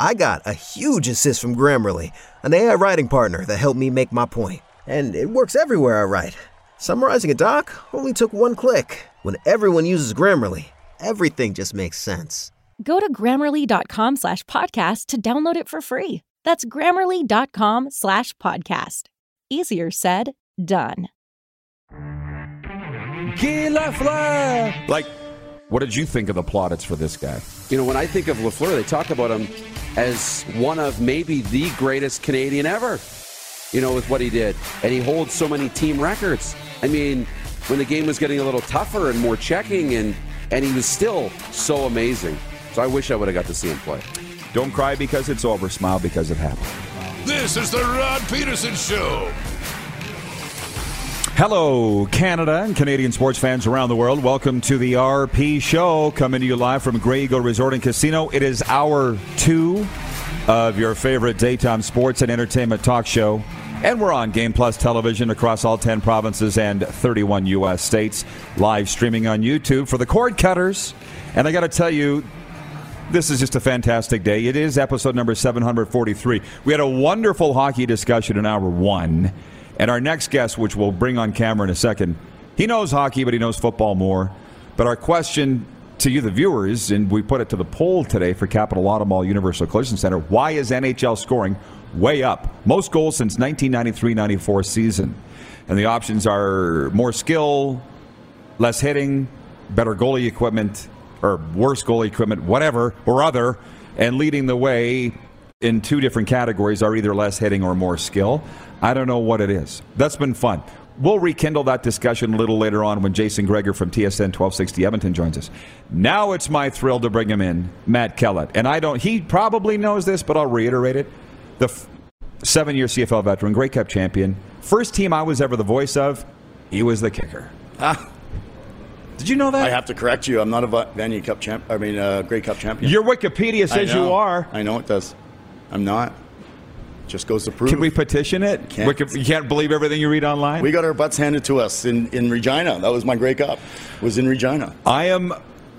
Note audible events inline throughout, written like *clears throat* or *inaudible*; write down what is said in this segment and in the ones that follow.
I got a huge assist from Grammarly, an AI writing partner that helped me make my point. And it works everywhere I write. Summarizing a doc only took one click. When everyone uses Grammarly, everything just makes sense. Go to grammarly.com slash podcast to download it for free. That's grammarly.com slash podcast. Easier said, done. Guy Lafleur! Like, what did you think of the plaudits for this guy? You know, when I think of Lafleur, they talk about him as one of maybe the greatest Canadian ever. You know, with what he did, and he holds so many team records. I mean, when the game was getting a little tougher and more checking, and and he was still so amazing. So I wish I would have got to see him play. Don't cry because it's over. Smile because it happened. This is the Rod Pedersen Show. Hello, Canada and Canadian sports fans around the world. Welcome to the RP Show, coming to you live from Grey Eagle Resort and Casino. It is hour two of your favorite daytime sports and entertainment talk show. And we're on Game Plus television across all 10 provinces and 31 U.S. states, live streaming on YouTube for the cord cutters. And I got to tell you, this is just a fantastic day. It is episode number 743. We had a wonderful hockey discussion in hour one. And our next guest, which we'll bring on camera in a second, he knows hockey, but he knows football more. But our question to you, the viewers, and we put it to the poll today for Capital Automall Universal Collision Center why is NHL scoring way up? Most goals since 1993 94 season. And the options are more skill, less hitting, better goalie equipment, or worse goalie equipment, whatever, or other. And leading the way in two different categories are either less hitting or more skill. I don't know what it is. That's been fun. We'll rekindle that discussion a little later on when Jason Gregor from TSN 1260 Edmonton joins us. Now it's my thrill to bring him in, Matt Kellett. And I don't, he probably knows this, but I'll reiterate it. The f- seven year CFL veteran, Grey Cup champion, first team I was ever the voice of, he was the kicker. Ah. Did you know that? I have to correct you. I'm not a Vanier Cup champ. I mean, uh, Grey Cup champion. Your Wikipedia says you are. I know it does. I'm not. Just goes to prove. Can we petition it? Can't. Wiki- you can't believe everything you read online? We got our butts handed to us in, in Regina. That was my Grey Cup. Was in Regina. I am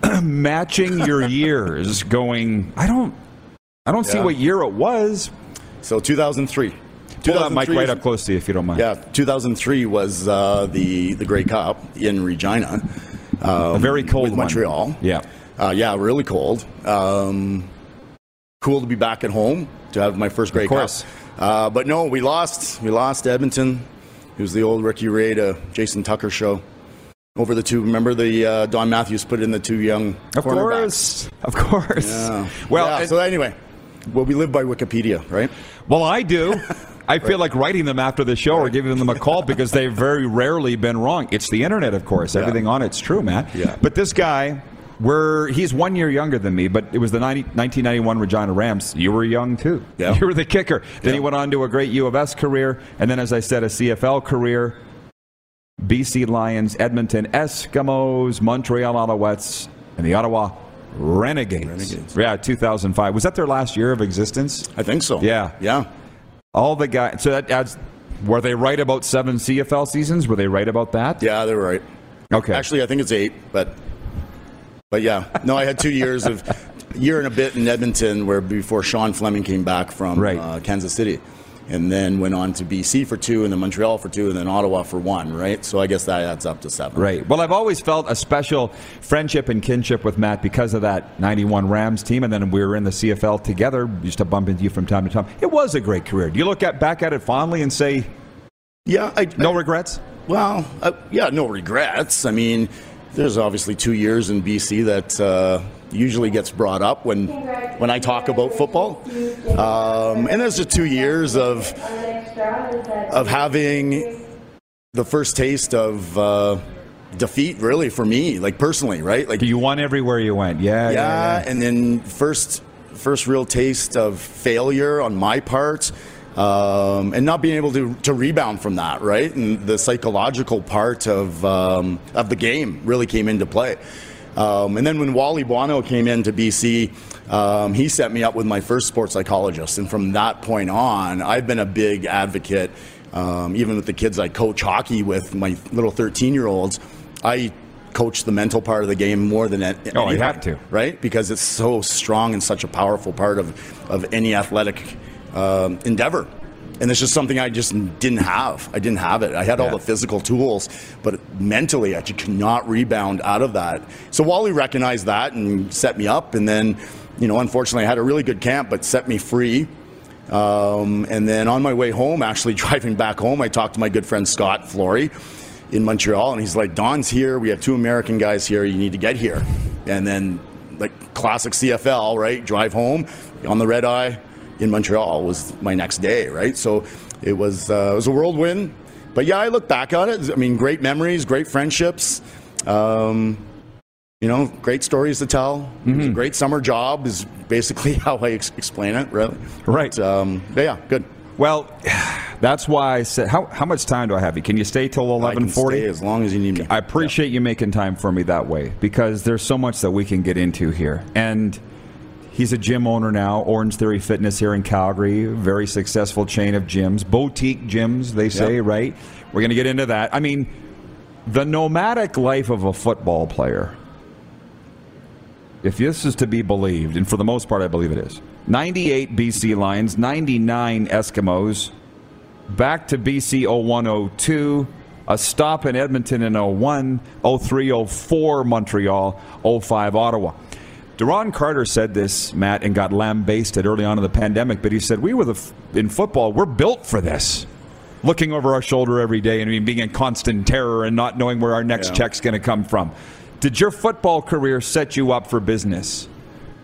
*clears throat* matching your *laughs* years going, I don't I don't see what year it was. So 2003. Pull that mic right up close to you if you don't mind. Yeah, 2003 was uh, the the Grey Cup in Regina. Um, A very cold with one. Montreal. Yeah. Uh, yeah, really cold. Um, cool to be back at home to have my first Grey course. Cup. Uh, but no, we lost. We lost Edmonton. It was the old Ricky Ray to Jason Tucker show. Over the two, remember the uh, Don Matthews put in the two young Of cornerbacks. course. Of course. Yeah. Well, Yeah, and- so anyway, well, we live by Wikipedia, right? well, I do. *laughs* I feel like writing them after the show or giving them a call because they've very rarely been wrong. It's the internet, of course. Everything on it's true, Matt. Yeah. But this guy, we're, he's one year younger than me, but it was the 90, 1991 Regina Rams. You were young, too. Yeah. You were the kicker. Then he went on to a great U of S career, and then, as I said, a CFL career. BC Lions, Edmonton Eskimos, Montreal Alouettes, and the Ottawa Renegades. Renegades. Yeah, 2005. Was that their last year of existence? I think so. Yeah. Yeah. All the guys. So that adds. Were they right about seven CFL seasons? Were they right about that? Yeah, they're right. Okay. Actually, I think it's eight, but but yeah, no, I had two years of year and a bit in Edmonton, where before Sean Fleming came back from Right. uh, Kansas City, and then went on to BC for two, and then Montreal for two, and then Ottawa for one, right? So I guess that adds up to seven. Right. Well, I've always felt a special friendship and kinship with Matt because of that 91 Rams team, and then we were in the CFL together. Used to bump into you from time to time. It was a great career. Do you look at, back at it fondly and say, yeah, I, no I, regrets? Well, uh, yeah, no regrets. I mean, there's obviously two years in BC that uh, usually gets brought up when when I talk about football, um, and there's just two years of of having the first taste of. Uh, defeat really for me like personally right like you won everywhere you went yeah yeah, yeah, yeah. and then first first real taste of failure on my part um, and not being able to, to rebound from that, right? And the psychological part of um, of the game really came into play. Um, and then when Wally Buono came into BC, um, he set me up with my first sports psychologist, and from that point on, I've been a big advocate. Um, even with the kids I coach hockey with, my little 13 year olds, I coach the mental part of the game more than anything. Oh, you have to, right? Because it's so strong and such a powerful part of of any athletic um, endeavor. And it's just something I just didn't have. I didn't have it. I had all the physical tools, but mentally, I just could not rebound out of that. So Wally recognized that and set me up. And then, you know, unfortunately, I had a really good camp, but set me free. Um, and then on my way home, actually *laughs* driving back home, I talked to my good friend Scott Flory in Montreal, and he's like, Don's here. We have two American guys here. You need to get here. And then, like classic CFL, right? Drive home on the red eye in Montreal was my next day, right? So it was uh, it was a whirlwind. But yeah, I look back on it. I mean, great memories, great friendships. Um, you know, great stories to tell. Mm-hmm. great summer job is basically *laughs* how I ex- explain it, really. Right. But, um, yeah, good. Well, *sighs* that's why I said, how, how much time do I have? You Can you stay till eleven forty? As long as you need me. I appreciate yeah. you making time for me that way because there's so much that we can get into here, and He's a gym owner now, Orange Theory Fitness here in Calgary. Very successful chain of gyms, boutique gyms, they say, yep. right? We're going to get into that. I mean, the nomadic life of a football player, if this is to be believed, and for the most part, I believe it is 98 BC Lions, 99 Eskimos, back to BC 0102 a stop in Edmonton in 01, 03, 04 Montreal, 05 Ottawa. Duron Carter said this, Matt, and got lambasted early on in the pandemic, but he said, We were the, f- in football, we're built for this. Looking over our shoulder every day and being in constant terror and not knowing where our next yeah. check's going to come from. Did your football career set you up for business,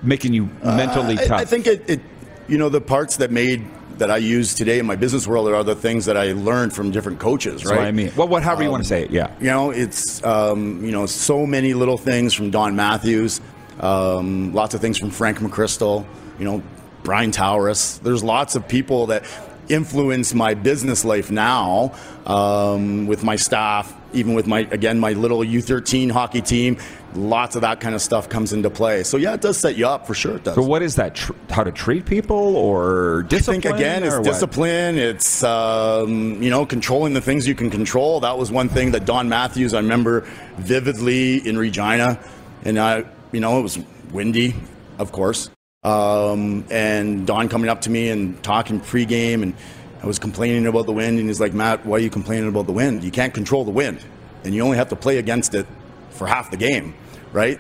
making you mentally uh, tough? I, I think it, it, you know, the parts that made that I use today in my business world are the things that I learned from different coaches, right? I mean, well, what, however um, you want to say it, yeah. You know, it's um, you know so many little things from Don Matthews um, lots of things from Frank McCrystal, you know, Brian Towers. There's lots of people that influence my business life now um, with my staff, even with my, again, my little U13 hockey team. Lots of that kind of stuff comes into play. So, yeah, it does set you up for sure. It does. So, what is that? Tr- how to treat people or discipline? I think, again, it's discipline. It's, um, you know, controlling the things you can control. That was one thing that Don Matthews, I remember vividly in Regina. And I, you know, it was windy, of course. Um, and Don coming up to me and talking pregame, and I was complaining about the wind, and he's like, Matt, why are you complaining about the wind? You can't control the wind, and you only have to play against it for half the game, right?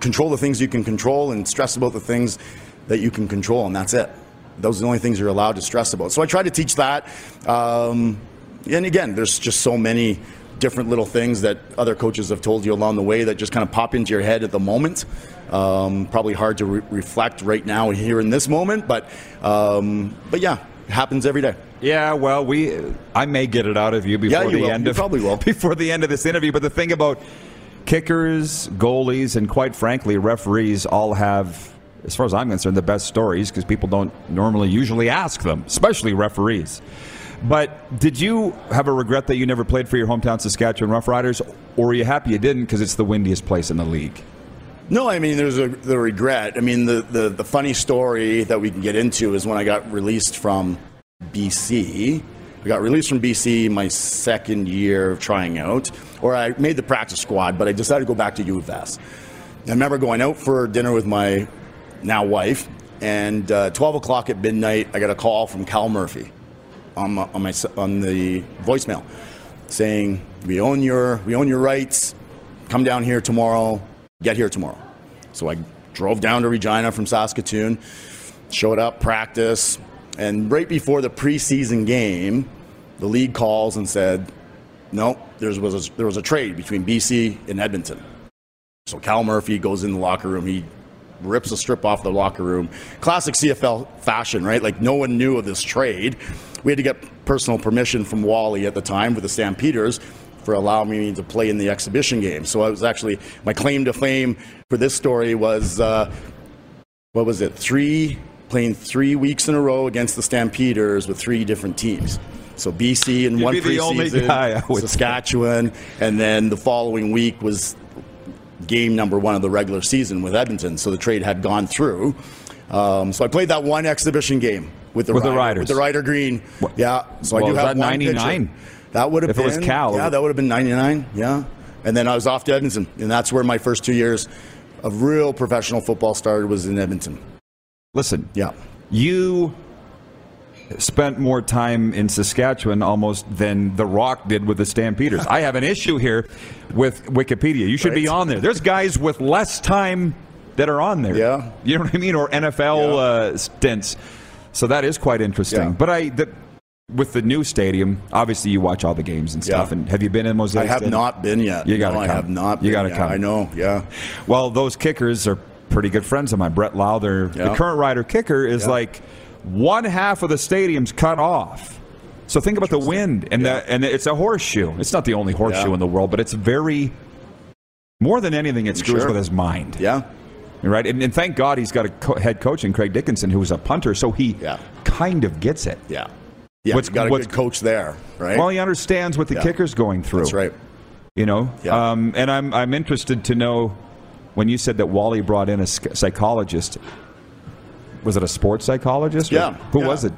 Control the things you can control and stress about the things that you can control, and that's it. Those are the only things you're allowed to stress about. So I try to teach that. Um, and again, there's just so many different little things that other coaches have told you along the way that just kind of pop into your head at the moment. Um, probably hard to re- reflect right now here in this moment, but um, but yeah, it happens every day. Yeah, well, we I may get it out of you before yeah, you the will. end you of probably will. *laughs* before the end of this interview. But the thing about kickers, goalies, and quite frankly, referees all have, as far as I'm concerned, the best stories because people don't normally usually ask them, especially referees. But did you have a regret that you never played for your hometown Saskatchewan Roughriders, or are you happy you didn't because it's the windiest place in the league? No, I mean, there's a the regret. I mean, the, the, the funny story that we can get into is when I got released from BC. I got released from BC my second year of trying out, or I made the practice squad, but I decided to go back to U of S. I remember going out for dinner with my now wife, and uh, 12 o'clock at midnight, I got a call from Cal Murphy on my, on my on the voicemail saying we own your we own your rights. Come down here tomorrow. Get here tomorrow. So I drove down to Regina from Saskatoon, showed up, practice, and right before the preseason game, the league calls and said, "No, there was a, there was a trade between BC and Edmonton." So Cal Murphy goes in the locker room. He rips a strip off the locker room. Classic CFL fashion, right? Like no one knew of this trade. We had to get personal permission from Wally at the time with the Stampeders for allowing me to play in the exhibition game. So I was actually my claim to fame for this story was uh, what was it? Three playing three weeks in a row against the Stampeders with three different teams. So BC in You'd one be the only preseason, guy, Saskatchewan, and then the following week was game number one of the regular season with Edmonton. So the trade had gone through. Um, so I played that one exhibition game with the With the Rider- Riders. with the Ryder Green. Yeah. So Well, I do was have that 99? That would have If it been was Cal, Yeah, that would have been '99. Yeah. And then I was off to Edmonton, and that's where my first two years of real professional football started. Was in Edmonton. Listen, Yeah. you spent more time in Saskatchewan almost than The Rock did with the Stampeders. *laughs* I have an issue here with Wikipedia. You should be on there. There's guys with less time that are on there. Yeah. You know what I mean? Or NFL Yeah. uh, stints. So that is quite interesting. Yeah. But I, the, with the new stadium, obviously you watch all the games and stuff. Yeah. And have you been in Mosaic? I have Stadium? not been yet. You gotta no, I have not. You gotta yet. come. I know. Yeah. Well, those kickers are pretty good friends of mine. Brett Lauther, the current Rider kicker, is Yeah. like one half of the stadium's cut off. So think about the wind and Yeah. the and it's a horseshoe. It's not the only horseshoe Yeah. in the world, but it's very more than anything. It screws Sure. with his mind. Yeah. Right, and, and thank God he's got a co- head coach in Craig Dickenson who was a punter, so he Yeah. kind of gets it. Yeah. Yeah. What's- got a what's- good coach there, right? Well, he understands what the Yeah. kicker's going through. That's right. You know, Yeah. um, and I'm I'm interested to know when you said that Wally brought in a psychologist. Was it a sports psychologist? Yeah, Who yeah. was it?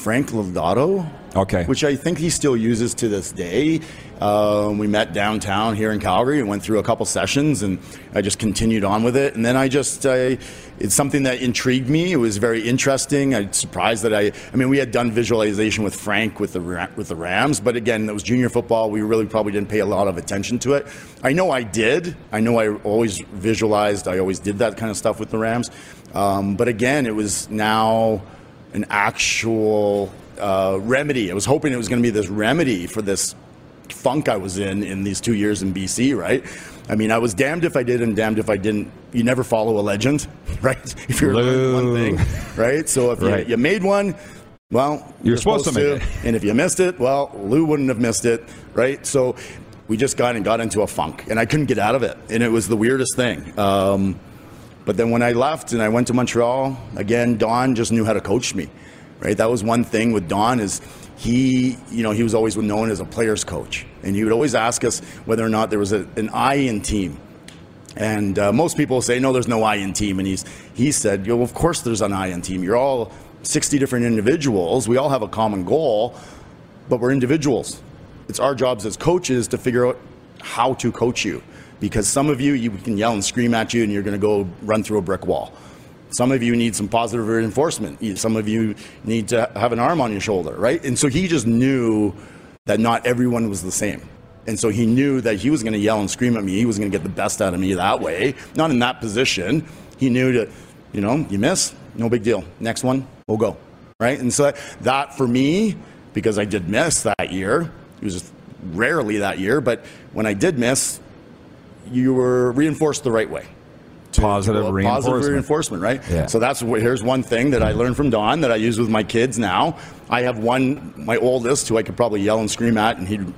Frank Laudato. Okay. Which I think he still uses to this day. Um, we met downtown here in Calgary and went through a couple sessions, and I just continued on with it. And then I just, I, it's something that intrigued me. It was very interesting. I'm surprised that I, I mean, we had done visualization with Frank with the with the Rams, but again, it was junior football. We really probably didn't pay a lot of attention to it. I know I did. I know I always visualized. I always did that kind of stuff with the Rams. Um, but again, it was now an actual uh, remedy. I was hoping it was going to be this remedy for this funk I was in in these two years in BC, right? I mean, I was damned if I did and damned if I didn't. You never follow a legend, *laughs* right? If you're one thing, right? So if Right. you, you made one, well, You're supposed to make it. And if you missed it, well, Lui wouldn't have missed it, right? So we just got and got into a funk, and I couldn't get out of it, and it was the weirdest thing. Um, but then when I left and I went to Montreal, again, Don just knew how to coach me, right? That was one thing with Don is he, you know, he was always known as a player's coach. And he would always ask us whether or not there was a, an I in team. And uh, most people say, no, there's no I in team. And he's, he said, well, of course there's an I in team. You're all 60 different individuals. We all have a common goal, but we're individuals. It's our jobs as coaches to figure out how to coach you. Because some of you, you can yell and scream at you and you're going to go run through a brick wall. Some of you need some positive reinforcement. Some of you need to have an arm on your shoulder, right? And so he just knew that not everyone was the same. And so he knew that he was going to yell and scream at me. He was going to get the best out of me that way, not in that position. He knew to, you know, you miss, no big deal. Next one, we'll go, right? And so that, that for me, because I did miss that year, it was rarely that year, but when I did miss, you were reinforced the right way. Positive well, reinforcement. Positive reinforcement, right? Yeah. So that's what, here's one thing that I learned from Don that I use with my kids now. I have one, my oldest, who I could probably yell and scream at, and he'd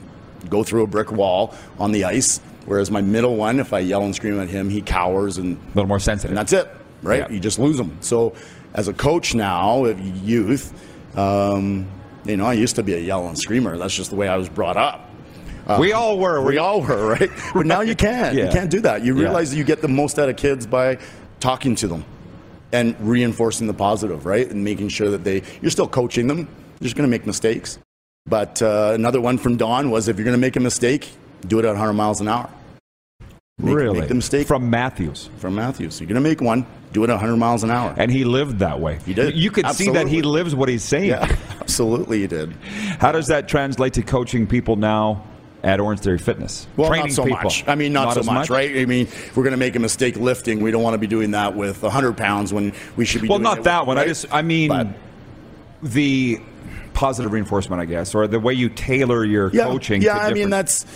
go through a brick wall on the ice. Whereas my middle one, if I yell and scream at him, he cowers and A little more sensitive. and that's it, right? Yeah. You just lose them. So, as a coach now of youth, um, you know, I used to be a yell and screamer. That's just the way I was brought up. We all were. We all were, *laughs* right? But now you can't. Yeah. You can't do that. You Yeah. realize that you get the most out of kids by talking to them and reinforcing the positive, right? And making sure that they, you're still coaching them. You're just going to make mistakes. But uh, another one from Don was if you're going to make a mistake, do it at 100 miles an hour. Make, really Make the mistake from Matthews. from Matthews. You're going to make one. do it at 100 miles an hour. And he lived that way. He did. You could see that he lives what he's saying. Yeah, *laughs* absolutely, he did. How does that translate to coaching people now at Orange Theory Fitness? Well, Training not so people. much. I mean, not, so as much, right? I mean, if we're going to make a mistake lifting. We don't want to be doing that with 100 pounds when we should be. Well, not that with- one. I just, I mean, But- the positive reinforcement, I guess, or the way you tailor your yeah, coaching. Yeah, I mean that's.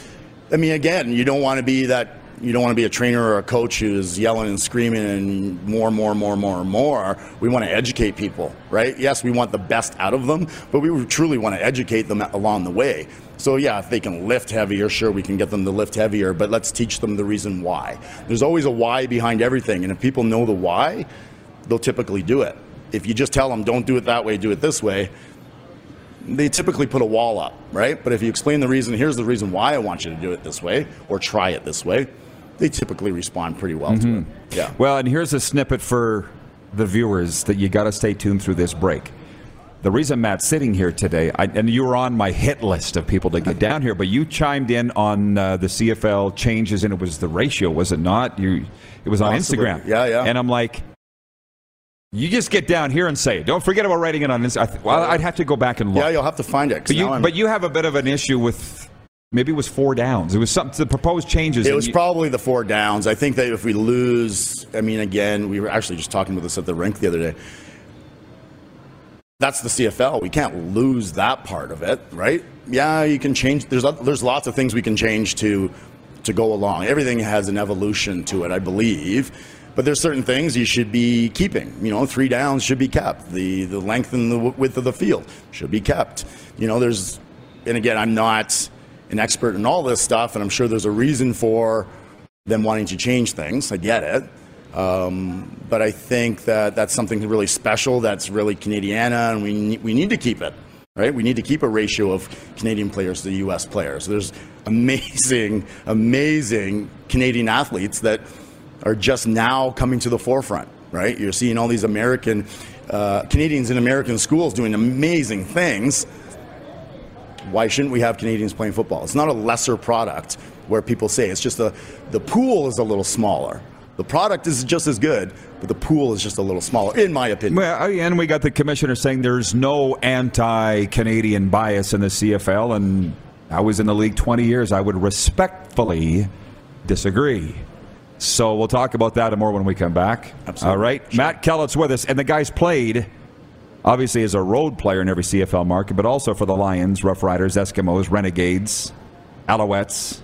I mean, again, you don't want to be that. You don't want to be a trainer or a coach who's yelling and screaming and more, more, more, more, more. We want to educate people, right? Yes, we want the best out of them, but we truly want to educate them along the way. So yeah, if they can lift heavier, sure, we can get them to lift heavier, but let's teach them the reason why. There's always a why behind everything, and if people know the why, they'll typically do it. If you just tell them, don't do it that way, do it this way, they typically put a wall up, right? But if you explain the reason, here's the reason why I want you to do it this way or try it this way, they typically respond pretty well to mm-hmm. it. Yeah. Well, and here's a snippet for the viewers that you got to stay tuned through this break. The reason Matt's sitting here today, I, and you were on my hit list of people to get down here, but you chimed in on uh, the CFL changes, and it was the ratio, was it not? You, it was on Possibly. Instagram. Yeah, yeah. And I'm like, you just get down here and say it. Don't forget about writing it on Instagram. Well, I'd have to go back and look. Yeah, you'll have to find it. but you, but you have a bit of an issue with maybe it was four downs. It was something the proposed changes. It was you- probably the four downs. I think that if we lose, I mean, again, we were actually just talking about this at the rink the other day. That's the CFL. We can't lose that part of it, right? Yeah, you can change. There's there's lots of things we can change to to go along. Everything has an evolution to it, I believe. But there's certain things you should be keeping. You know, three downs should be kept. The the length and the width of the field should be kept. You know, there's, and again, I'm not an expert in all this stuff, and I'm sure there's a reason for them wanting to change things. I get it. Um, but I think that that's something really special. That's really Canadiana, and we we need to keep it. Right? We need to keep a ratio of Canadian players to U.S. players. There's amazing, amazing Canadian athletes that are just now coming to the forefront. Right? You're seeing all these American uh, Canadians in American schools doing amazing things why shouldn't we have Canadians playing football? It's not a lesser product where people say it's just the the pool is a little smaller. The product is just as good, but the pool is just a little smaller, in my opinion. Well, and we got the commissioner saying there's no anti-Canadian bias in the CFL, and I was in the league 20 years. I would respectfully disagree. So we'll talk about that and more when we come back. Absolutely. All right, Matt Kellett's with us, and the guy's played obviously as a road player in every CFL market, but also for the Lions, Rough Riders, Eskimos, Renegades, Alouettes.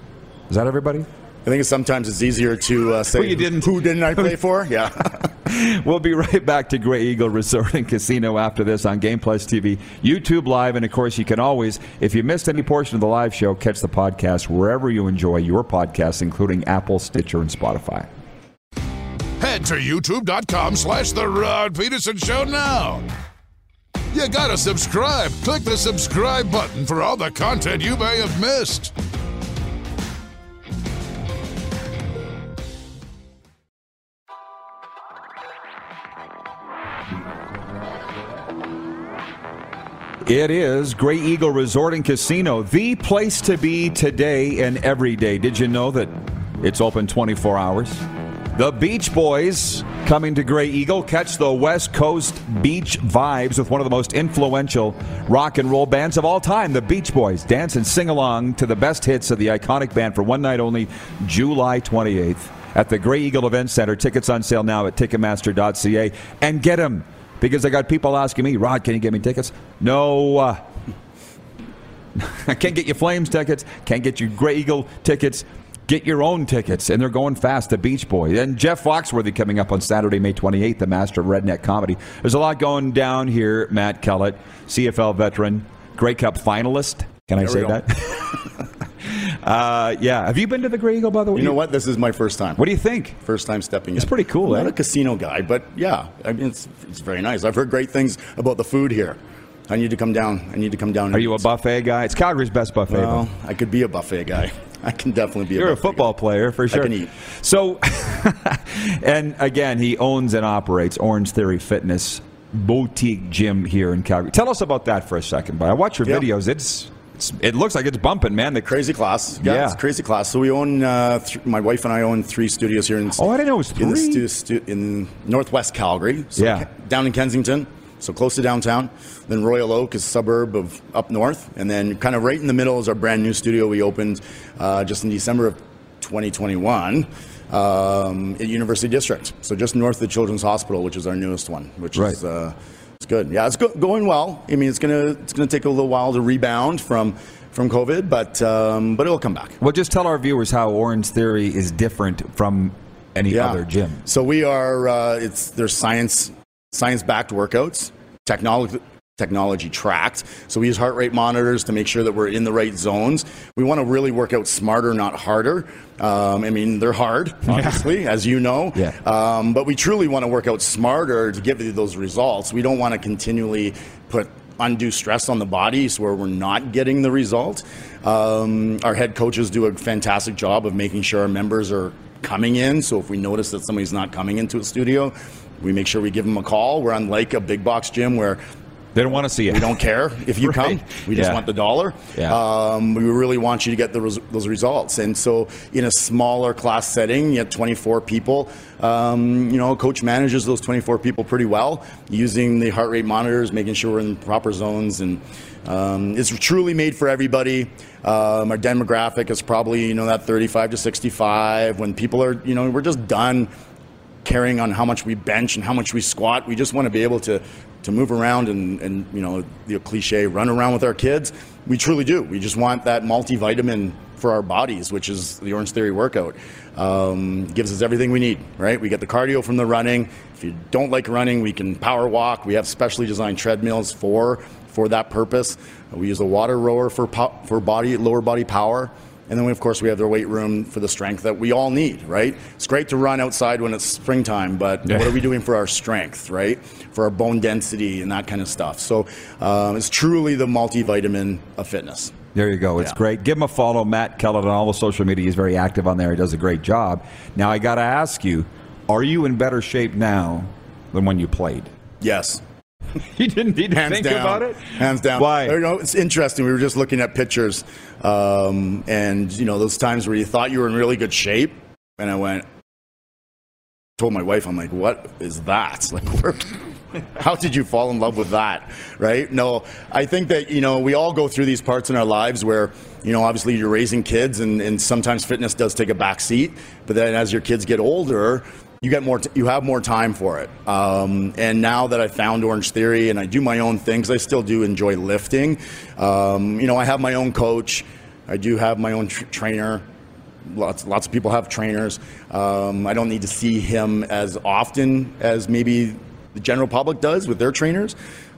Is that everybody? I think sometimes it's easier to uh, say Who you didn't- who didn't I play for? Yeah. *laughs* We'll be right back to Grey Eagle Resort and Casino after this on Game Plus TV, YouTube Live, and of course, you can always, if you missed any portion of the live show, catch the podcast wherever you enjoy your podcasts, including Apple, Stitcher, and Spotify. Head to youtube.com slash The Rod Pedersen Show now. You gotta subscribe. Click the subscribe button for all the content you may have missed. It is Grey Eagle Resort and Casino, the place to be today and every day. Did you know that it's open 24 hours? The Beach Boys coming to Grey Eagle. Catch the West Coast beach vibes with one of the most influential rock and roll bands of all time, the Beach Boys. Dance and sing along to the best hits of the iconic band for one night only, July 28th at the Grey Eagle Event Center. Tickets on sale now at Ticketmaster.ca. And get them because I got people asking me, Rod, can you get me tickets? No. Uh, *laughs* I can't get you Flames tickets. Can't get you Grey Eagle tickets. Get your own tickets, and they're going fast. The Beach Boy and Jeff Foxworthy coming up on Saturday, May 28th. The master of redneck comedy. There's a lot going down here. Matt Kellett, CFL veteran, Grey Cup finalist. Can I There say that? *laughs* uh, yeah. Have you been to the Grey Eagle, by the way? you know what? This is my first time. What do you think? First time stepping It's in. pretty cool, I'm eh? not a casino guy, but yeah, I mean, it's, it's very nice. I've heard great things about the food here. I need to come down. I need to come down. and Are you a buffet guy? It's Calgary's best buffet. Well, though. I could be a buffet guy. *laughs* I can definitely be. You're a buffet football guy. player for sure. can eat. So, *laughs* and again, he owns and operates Orange Theory Fitness boutique gym here in Calgary. Tell us about that for a second. But I watch your videos. It's it's it looks like it's bumping, man. The Crazy class. Yeah, Yeah. it's crazy class. So we own, uh, th- my wife and I own three studios here in, Oh, I didn't know it was in, three. stu- stu- in northwest Calgary. So Yeah. Down in Kensington, so close to downtown. Then Royal Oak is a suburb of up north. And then kind of right in the middle is our brand new studio we opened uh, just in December of 2021 um, at University District. So just north of the Children's Hospital, which is our newest one, which Right. is. Uh, good. Yeah, it's go- going well. I mean, it's gonna it's gonna take a little while to rebound from from COVID, but um, but it'll come back. well, just tell our viewers how Orange Theory is different from any other gym. So we are. Uh, it's there's science science backed workouts, technology technology tracked. So we use heart rate monitors to make sure that we're in the right zones. We want to really work out smarter, not harder. Um, I mean, they're hard, *laughs* obviously, as you know. Yeah. Um, but we truly want to work out smarter to give you those results. We don't want to continually put undue stress on the bodies where we're not getting the result. Um, our head coaches do a fantastic job of making sure our members are coming in. So if we notice that somebody's not coming into a studio, we make sure we give them a call. We're unlike a big box gym where They don't want to see it. we don't care if you *laughs* come. We just Yeah. want the dollar. Yeah. Um, we really want you to get the res- those results. And so, in a smaller class setting, you have 24 people. Um, you know, coach manages those 24 people pretty well using the heart rate monitors, making sure we're in proper zones, and um, it's truly made for everybody. Um, our demographic is probably you know that 35 to 65. When people are you know we're just done caring on how much we bench and how much we squat. We just want to be able to to move around and, and you know the cliche run around with our kids. We truly do. We just want that multivitamin for our bodies, which is the Orange Theory workout. Um, gives us everything we need, right? We get the cardio from the running. If you don't like running, we can power walk. We have specially designed treadmills for for that purpose. We use a water rower for po- for body lower body power. And then, we, of course, we have the weight room for the strength that we all need, right? It's great to run outside when it's springtime, but Yeah. what are we doing for our strength, right? For our bone density and that kind of stuff. So um, it's truly the multivitamin of fitness. There you go. It's Yeah. great. Give him a follow, Matt Kellett, on all the social media. He's very active on there. He does a great job. Now, I got to ask you, are you in better shape now than when you played? Yes. *laughs* You didn't need to Hands think down. about it? Hands down. Why? You know, it's interesting. We were just looking at pictures, um, and you know those times where you thought you were in really good shape, and I went, told my wife, I'm like, what is that? *laughs* Like, where, how did you fall in love with that? Right? No, I think that you know we all go through these parts in our lives where you know obviously you're raising kids, and, and sometimes fitness does take a back seat. But then as your kids get older, you get more, t- you have more time for it. Um, and now that I found Orange Theory and I do my own things, I still do enjoy lifting. Um, you know, I have my own coach. I do have my own tr- trainer. Lots, lots of people have trainers. Um, I don't need to see him as often as maybe the general public does with their trainers.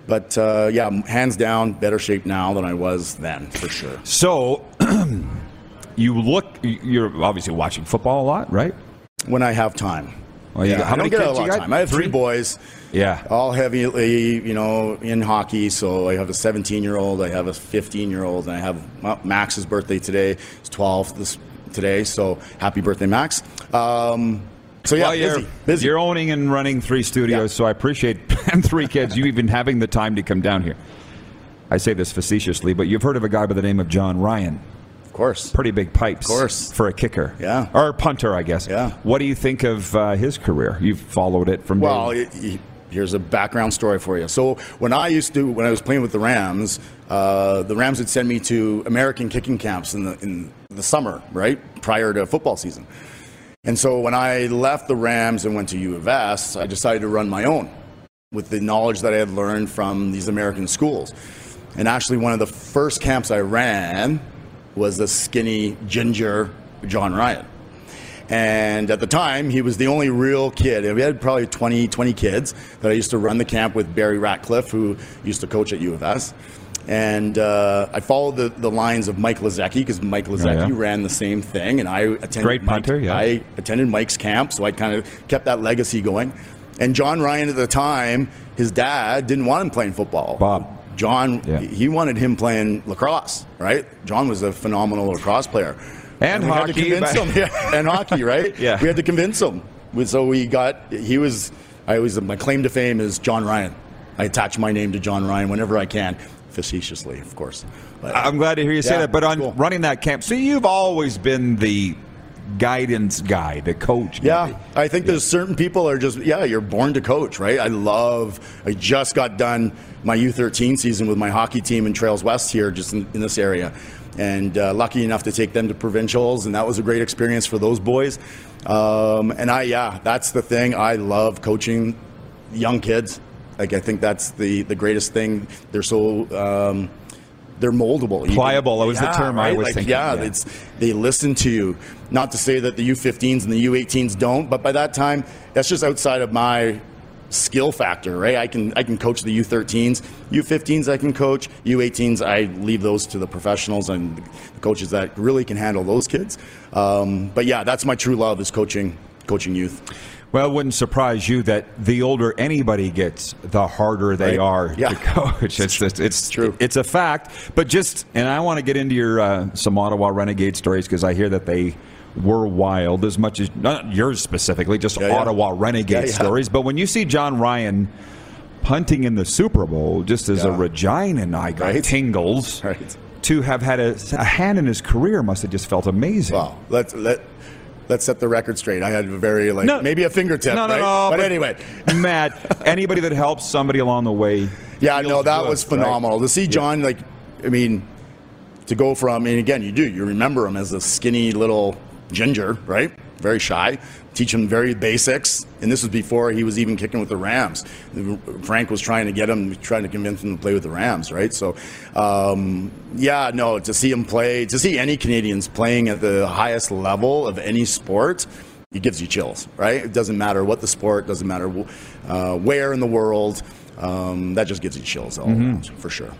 But uh, yeah, hands down, better shape now than I was then, for sure. So, *clears throat* you look, you're obviously watching football a lot, right? When I have time. Well, you yeah, got- how I many don't get a kids you got? time. I have three, boys. Yeah. all heavily, you know, in hockey. So I have a 17 year old, I have a 15 year old, and I have Max's birthday today. It's 12 this today, so happy birthday, Max. Um, so yeah, well, you're, busy, busy. you're owning and running three studios, Yeah. so I appreciate *laughs* and three kids. You even having the time to come down here. I say this facetiously, but you've heard of a guy by the name of Jon Ryan. Of course. Pretty big pipes, Of course. for a kicker, Yeah. or a punter, I guess. Yeah. What do you think of uh, his career? You've followed it from Well, day- it, it- here's a background story for you. So when I used to, when I was playing with the Rams, uh, the Rams would send me to American kicking camps in the in the summer, right prior to football season. And so when I left the Rams and went to U of S, I decided to run my own with the knowledge that I had learned from these American schools. And actually, one of the first camps I ran was the skinny ginger Jon Ryan. And at the time, he was the only real kid. And we had probably 20, 20 kids that I used to run the camp with Barry Ratcliffe, who used to coach at U of S. And uh, I followed the, the lines of Mike Lazecki because Mike Lazecki yeah. ran the same thing. And I attended Great Mike- punter, yeah. I attended Mike's camp, so I kind of kept that legacy going. And Jon Ryan at the time, his dad didn't want him playing football. Bob. Jon, Yeah. he wanted him playing lacrosse, right? Jon was a phenomenal lacrosse player. And to hockey, convince but- him. *laughs* Yeah, and hockey, right? *laughs* Yeah. We had to convince him. So we got, he was, I was, my claim to fame is Jon Ryan. I attach my name to Jon Ryan whenever I can. facetiously, of course. But, I'm glad to hear you say that. But on cool. running that camp, so you've always been the guidance guy, the coach. Yeah, maybe. I think there's certain people are just yeah, you're born to coach, right? I love. I just got done my U13 season with my hockey team in Trails West here, just in, in this area, and uh, lucky enough to take them to provincials, and that was a great experience for those boys. Um, and I yeah, that's the thing. I love coaching young kids. Like I think that's the the greatest thing. They're so. Um, they're moldable. Pliable, that was the term I was like, thinking, Yeah, yeah. it's they listen to you. Not to say that the U15s and the U18s don't, but by that time, that's just outside of my skill factor, right? I can I can coach the U13s, U15s I can coach, U18s I leave those to the professionals and the coaches that really can handle those kids. Um, but yeah, that's my true love is coaching coaching youth. Well, it wouldn't surprise you that the older anybody gets, the harder they Right. are Yeah. to *laughs* coach. It's it's, it's true. It's a fact. But just and I want to get into your uh, some Ottawa Renegade stories because I hear that they were wild as much as not yours specifically, just Yeah. Ottawa Renegade Yeah, yeah. stories. But when you see Jon Ryan punting in the Super Bowl, just as a Regina I got Right. tingles. Right. To have had a, a hand in his career must have just felt amazing. Well, let's let let's set the record straight. I had a very like No. maybe a fingertip, No, no, right? no, but, but- anyway, Matt, *laughs* anybody that helps somebody along the way. Yeah, no, that good, was right? phenomenal to see Jon. Like, I mean, to go from and again, you do you remember him as a skinny little ginger, right? Very shy. Teach him very basics, and this was before he was even kicking with the Rams. Frank was trying to get him, trying to convince him to play with the Rams, right? So, um, yeah, no, to see him play, to see any Canadians playing at the highest level of any sport, it gives you chills, right? It doesn't matter what the sport, doesn't matter uh, where in the world. Um, that just gives you chills all around, for sure.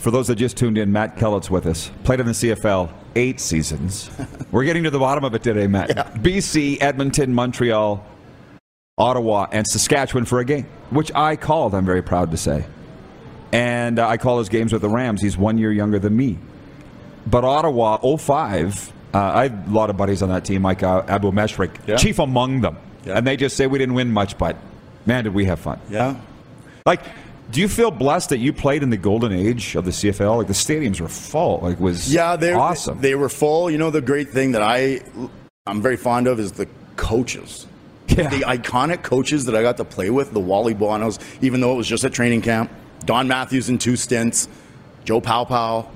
For those that just tuned in, Matt Kellett's with us. Played in the CFL eight seasons. *laughs* We're getting to the bottom of it today, Matt. BC, Edmonton, Montreal, Ottawa, and Saskatchewan for a game, which I called, I'm very proud to say. And uh, I call those games with the Rams. He's one year younger than me. But Ottawa, 05, uh, I have a lot of buddies on that team, like uh, Abu Meshrik, Yeah. chief among them. Yeah. And they just say we didn't win much, but man, did we have fun. Yeah. Like, do you feel blessed that you played in the golden age of the CFL? Like the stadiums were full. Like it was Yeah, they awesome. They were full. You know, the great thing that I I'm very fond of is the coaches. Yeah. The iconic coaches that I got to play with, the Wally Buonos, even though it was just at training camp. Don Matthews in two stints, Joe Paopao,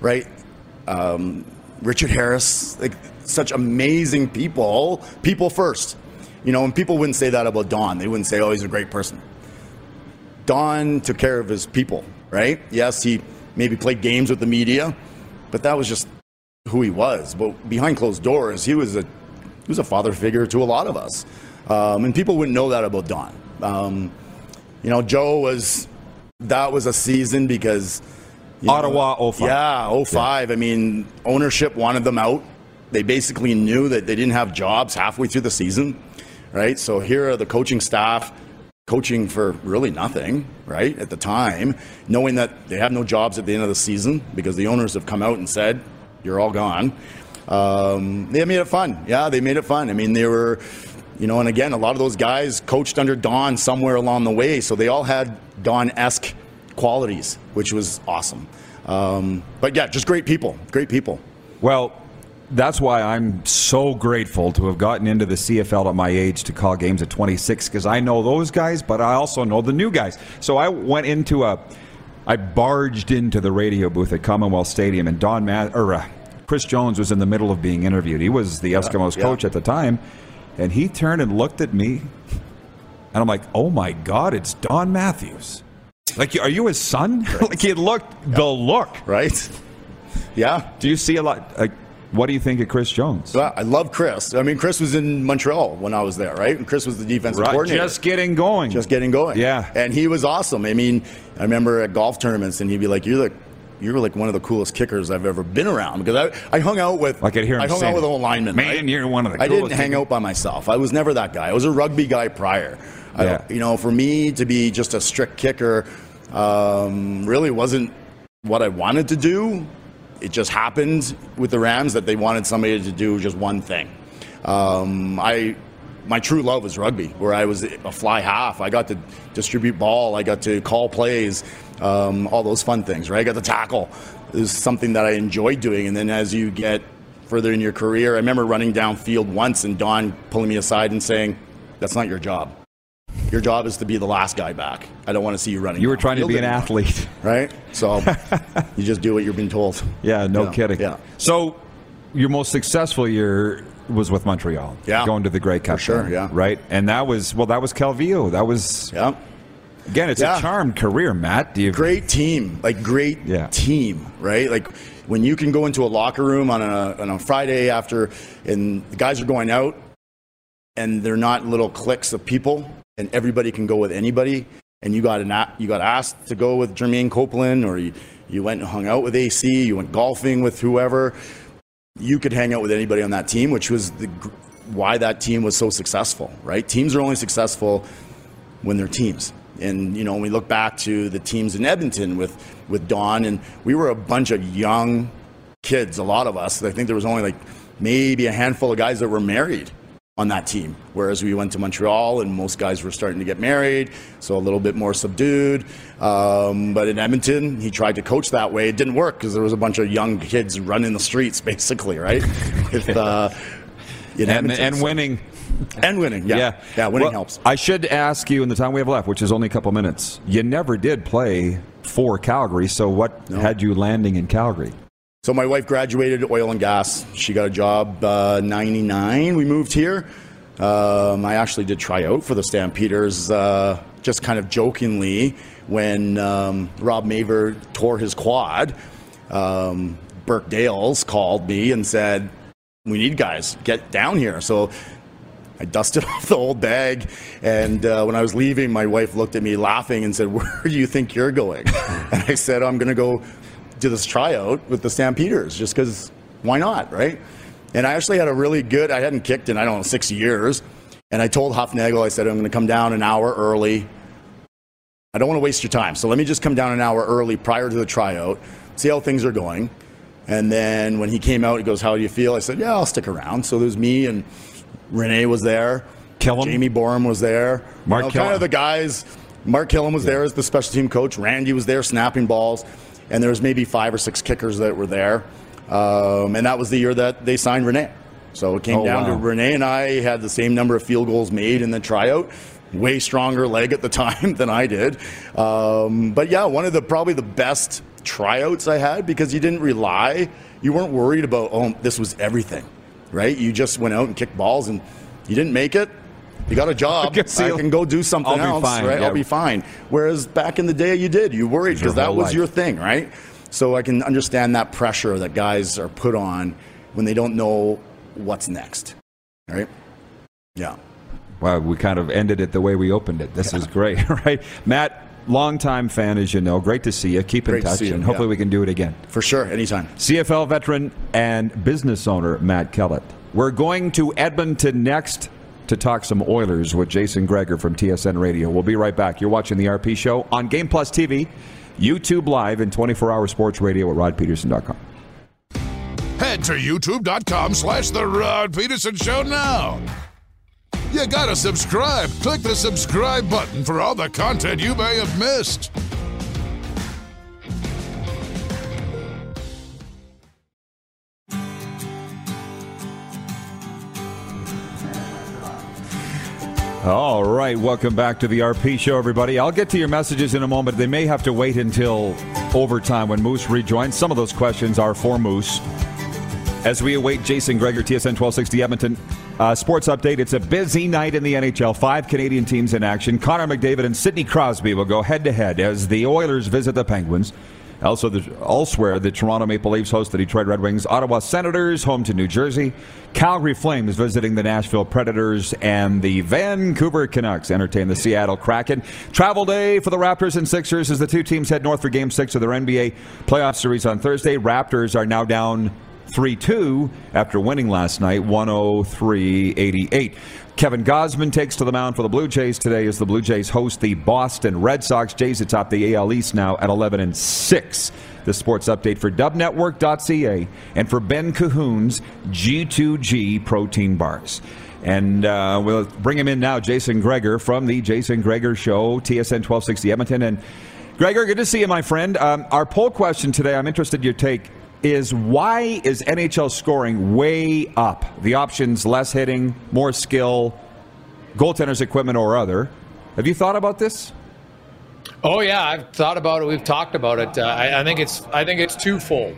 right? Um, Richard Harris, like such amazing people. People first, you know, and people wouldn't say that about Don. They wouldn't say, "Oh, he's a great person." Don took care of his people, right? Yes, he maybe played games with the media, but that was just who he was. But behind closed doors, he was a he was a father figure to a lot of us, um, and people wouldn't know that about Don. Um, you know, Joe was that was a season because you know, Ottawa 05. Yeah, 05. I mean, ownership wanted them out. They basically knew that they didn't have jobs halfway through the season, right? So here are the coaching staff coaching for really nothing, right? At the time, knowing that they have no jobs at the end of the season because the owners have come out and said, "You're all gone." Um, they made it fun. Yeah, they made it fun. I mean, they were, you know, and again, a lot of those guys coached under Don somewhere along the way, so they all had Don-esque qualities, which was awesome. Um, but yeah, just great people. Great people. Well, that's why I'm so grateful to have gotten into the CFL at my age to call games at 26 because I know those guys, but I also know the new guys. So I went into a, I barged into the radio booth at Commonwealth Stadium, and Don Matt or uh, Chris Jones was in the middle of being interviewed. He was the Eskimos yeah. coach at the time, and he turned and looked at me, and I'm like, "Oh my God, it's Don Matthews." Like, are you his son? *laughs* like he looked the look. Right? Yeah. Do you see a lot? Like, what do you think of Chris Jones? Well, I love Chris. I mean, Chris was in Montreal when I was there, right? And Chris was the defensive Right, coordinator. just getting going. just getting going. Yeah. and he was awesome. I mean, I remember at golf tournaments, and he'd be like, "You're the." You're like one of the coolest kickers I've ever been around because I, I hung out with I could hear him I hung out with it. all linemen. Man, right? you're one of the I didn't hang out by myself. I was never that guy. I was a rugby guy prior. Yeah. don't- you know, for me to be just a strict kicker um, really wasn't what I wanted to do. It just happened with the Rams that they wanted somebody to do just one thing. Um, I my true love was rugby, where I was a fly half. I got to distribute ball, I got to call plays, um, all those fun things, right? I got to tackle. It was something that I enjoyed doing. And then as you get further in your career, I remember running downfield once and Don pulling me aside and saying, That's not your job. Your job is to be the last guy back. I don't want to see you running. You were trying to be an anymore." athlete. *laughs* right? So *laughs* you just do what you're being told. Yeah, no Yeah, kidding. yeah. So your most successful year was with Montreal. Yeah. Going to the Grey Cup. sure, then, yeah. Right? And that was, well, that was Calvillo. That was, Yeah. again, it's Yeah. a charmed career, Matt. Do you, Great team, like great Yeah. team, right? Like when you can go into a locker room on a on a Friday after, and the guys are going out, and they're not little cliques of people, and everybody can go with anybody, and you got an you got asked to go with Jermaine Copeland, or you you went and hung out with AC, you went golfing with whoever, you could hang out with anybody on that team, which was the why that team was so successful, right? Teams are only successful when they're teams. And you know, when we look back to the teams in Edmonton with with Don, and we were a bunch of young kids, a lot of us. I think there was only like maybe a handful of guys that were married on that team. Whereas we went to Montreal, and most guys were starting to get married, so a little bit more subdued. Um, but in Edmonton, he tried to coach that way. It didn't work because there was a bunch of young kids running the streets, *laughs* basically, right? With, uh, in and, Edmonton, and so- winning. and winning, yeah, yeah, winning Well, helps. I should ask you in the time we have left, which is only a couple minutes. You never did play for Calgary, so what had you landing in Calgary? So my wife graduated oil and gas. She got a job uh, 99. We moved here. Um, I actually did try out for the Stampeders, uh, just kind of jokingly, when um, Rob Maver tore his quad. Um, Burke Dales called me and said, "We need guys. Get down here." So I dusted *laughs* off the old bag, and uh, when I was leaving, my wife looked at me laughing and said, "Where do you think you're going?" *laughs* and I said, "I'm going to go do this tryout with the Stampeders, just because why not, right?" And I actually had a really good. I hadn't kicked in I don't know six years, and I told Hufnagel, I said, "I'm going to come down an hour early. I don't want to waste your time, so let me just come down an hour early prior to the tryout, see how things are going." And then when he came out, he goes, "How do you feel?" I said, "Yeah, I'll stick around." So there's me and Rene was there. Kilam? Jamie Boreham was there. Mark you know, kind of the guys. Mark Kilam was there as the special team coach. Randy was there snapping balls, and there was maybe five or six kickers that were there. Um, and that was the year that they signed Rene. So it came Oh, down wow. to Rene and I had the same number of field goals made in the tryout. Way stronger leg at the *laughs* time than I did. Um, but yeah, one of the probably the best tryouts I had because you didn't rely. You weren't worried about oh this was everything, right? You just went out and kicked balls and you didn't make it. You got a job. see- *laughs* I can go do something I'll be else, fine, right? yeah. I'll be fine. Whereas back in the day, you did. You worried because that was life. your thing, right? So I can understand that pressure that guys are put on when they don't know what's next, right? Yeah. Wow, we kind of ended it the way we opened it. This is great, *laughs* right? Matt, longtime fan, as you know. Great to see you. Keep in Great to touch, and hopefully yeah. we can do it again. For sure, anytime. CFL veteran and business owner Matt Kellett. We're going to Edmonton next to talk some Oilers with Jason Gregor from TSN Radio. We'll be right back. You're watching the RP Show on Game Plus TV, YouTube Live, and 24-hour sports radio at rodpedersen.com. Head to youtube.com slash The Rod Pedersen Show now. You gotta subscribe. Click the subscribe button for all the content you may have missed. All right, welcome back to the RP Show, everybody. I'll get to your messages in a moment. They may have to wait until overtime when Moose rejoins. Some of those questions are for Moose. As we await Jason Gregor, TSN 1260 Edmonton. Uh, sports update. It's a busy night in the NHL. Five Canadian teams in action. Connor McDavid and Sidney Crosby will go head to head as the Oilers visit the Penguins. Also, the, elsewhere, the Toronto Maple Leafs host the Detroit Red Wings. Ottawa Senators home to New Jersey. Calgary Flames visiting the Nashville Predators. And the Vancouver Canucks entertain the Seattle Kraken. Travel day for the Raptors and Sixers as the two teams head north for Game 6 of their NBA playoff series on Thursday. Raptors are now down 3 2 after winning last night, 103 88. Kevin Gausman takes to the mound for the Blue Jays today as the Blue Jays host the Boston Red Sox. Jays atop the AL East now at 11 and 6. The sports update for dubnetwork.ca and for Ben Cahoon's G2G protein bars. And uh, we'll bring him in now, Jason Gregor from the Jason Gregor Show, TSN 1260 Edmonton. And Gregor, good to see you, my friend. Um, our poll question today, I'm interested in your take, is why is NHL scoring way up? The options less hitting, more skill, goaltenders equipment or other. Have you thought about this? Oh yeah, I've thought about it. We've talked about it. Uh, I, I, think it's I think it's twofold.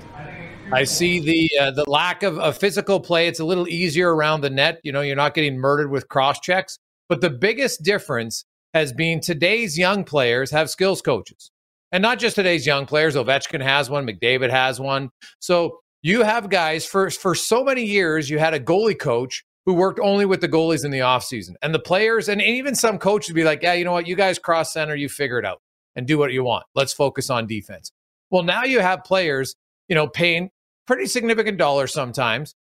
I see the uh, the lack of, of physical play. It's a little easier around the net. You know, you're not getting murdered with cross checks. But the biggest difference has been today's young players have skills coaches, and not just today's young players. Ovechkin has one. McDavid has one. So you have guys for for so many years. You had a goalie coach who worked only with the goalies in the offseason. And the players, and even some coaches would be like, yeah, you know what? You guys cross center, you figure it out and do what you want. Let's focus on defense. Well, now you have players, you know, paying pretty significant dollars sometimes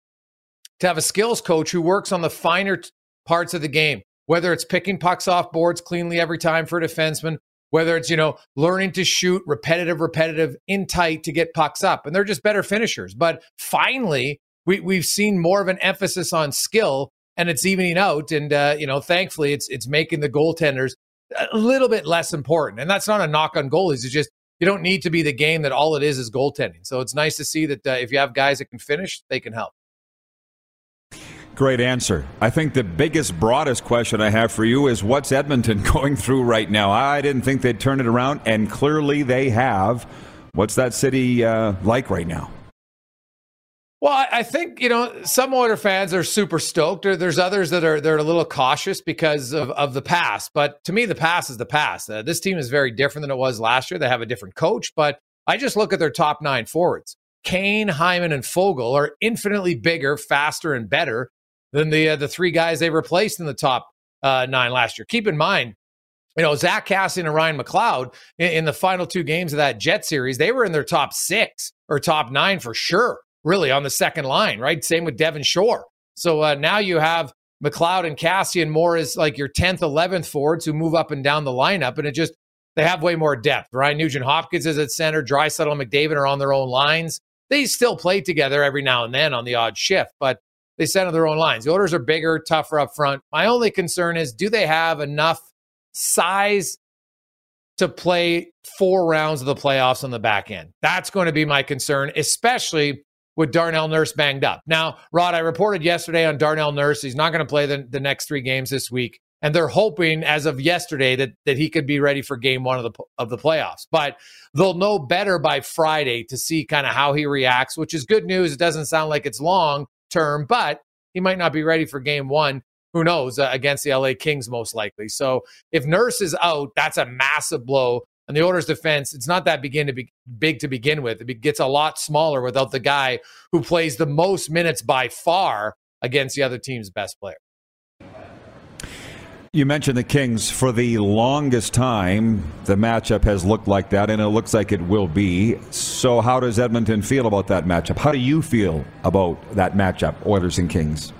to have a skills coach who works on the finer t- parts of the game, whether it's picking pucks off boards cleanly every time for a defenseman, whether it's, you know, learning to shoot repetitive, repetitive in tight to get pucks up. And they're just better finishers. But finally, we, we've seen more of an emphasis on skill and it's evening out. And, uh, you know, thankfully it's, it's making the goaltenders a little bit less important. And that's not a knock on goalies. It's just, you don't need to be the game that all it is is goaltending. So it's nice to see that uh, if you have guys that can finish, they can help. Great answer. I think the biggest, broadest question I have for you is what's Edmonton *laughs* going through right now? I didn't think they'd turn it around, and clearly they have. What's that city uh, like right now? Well, I think you know some Oiler fans are super stoked. There's others that are they're a little cautious because of, of the past. But to me, the past is the past. Uh, this team is very different than it was last year. They have a different coach, but I just look at their top nine forwards. Kane, Hyman, and Foegele are infinitely bigger, faster, and better than the uh, the three guys they replaced in the top uh, nine last year. Keep in mind, you know Zack Kassian and Ryan McLeod in, in the final two games of that Jet series, they were in their top six or top nine for sure really on the second line, right? Same with Devin Shore. So uh, now you have McLeod and Kassian more as like your 10th, 11th forwards who move up and down the lineup. And it just, they have way more depth. Ryan Nugent Hopkins is at center. Draisaitl and McDavid are on their own lines. They still play together every now and then on the odd shift, but they center their own lines. The Oilers are bigger, tougher up front. My only concern is do they have enough size to play four rounds of the playoffs on the back end? That's going to be my concern, especially with Darnell Nurse banged up. Now, Rod, I reported yesterday on Darnell Nurse. He's not going to play the, the next three games this week. And they're hoping, as of yesterday, that, that he could be ready for game one of the of the playoffs. But they'll know better by Friday to see kind of how he reacts, which is good news. It doesn't sound like it's long term, but he might not be ready for game one. Who knows uh, against the LA Kings, most likely. So if Nurse is out, that's a massive blow and the Oilers' defense, it's not that begin to be big to begin with. It gets a lot smaller without the guy who plays the most minutes by far against the other team's best player. You mentioned the Kings. For the longest time, the matchup has looked like that, and it looks like it will be. So, how does Edmonton feel about that matchup? How do you feel about that matchup, Oilers and Kings?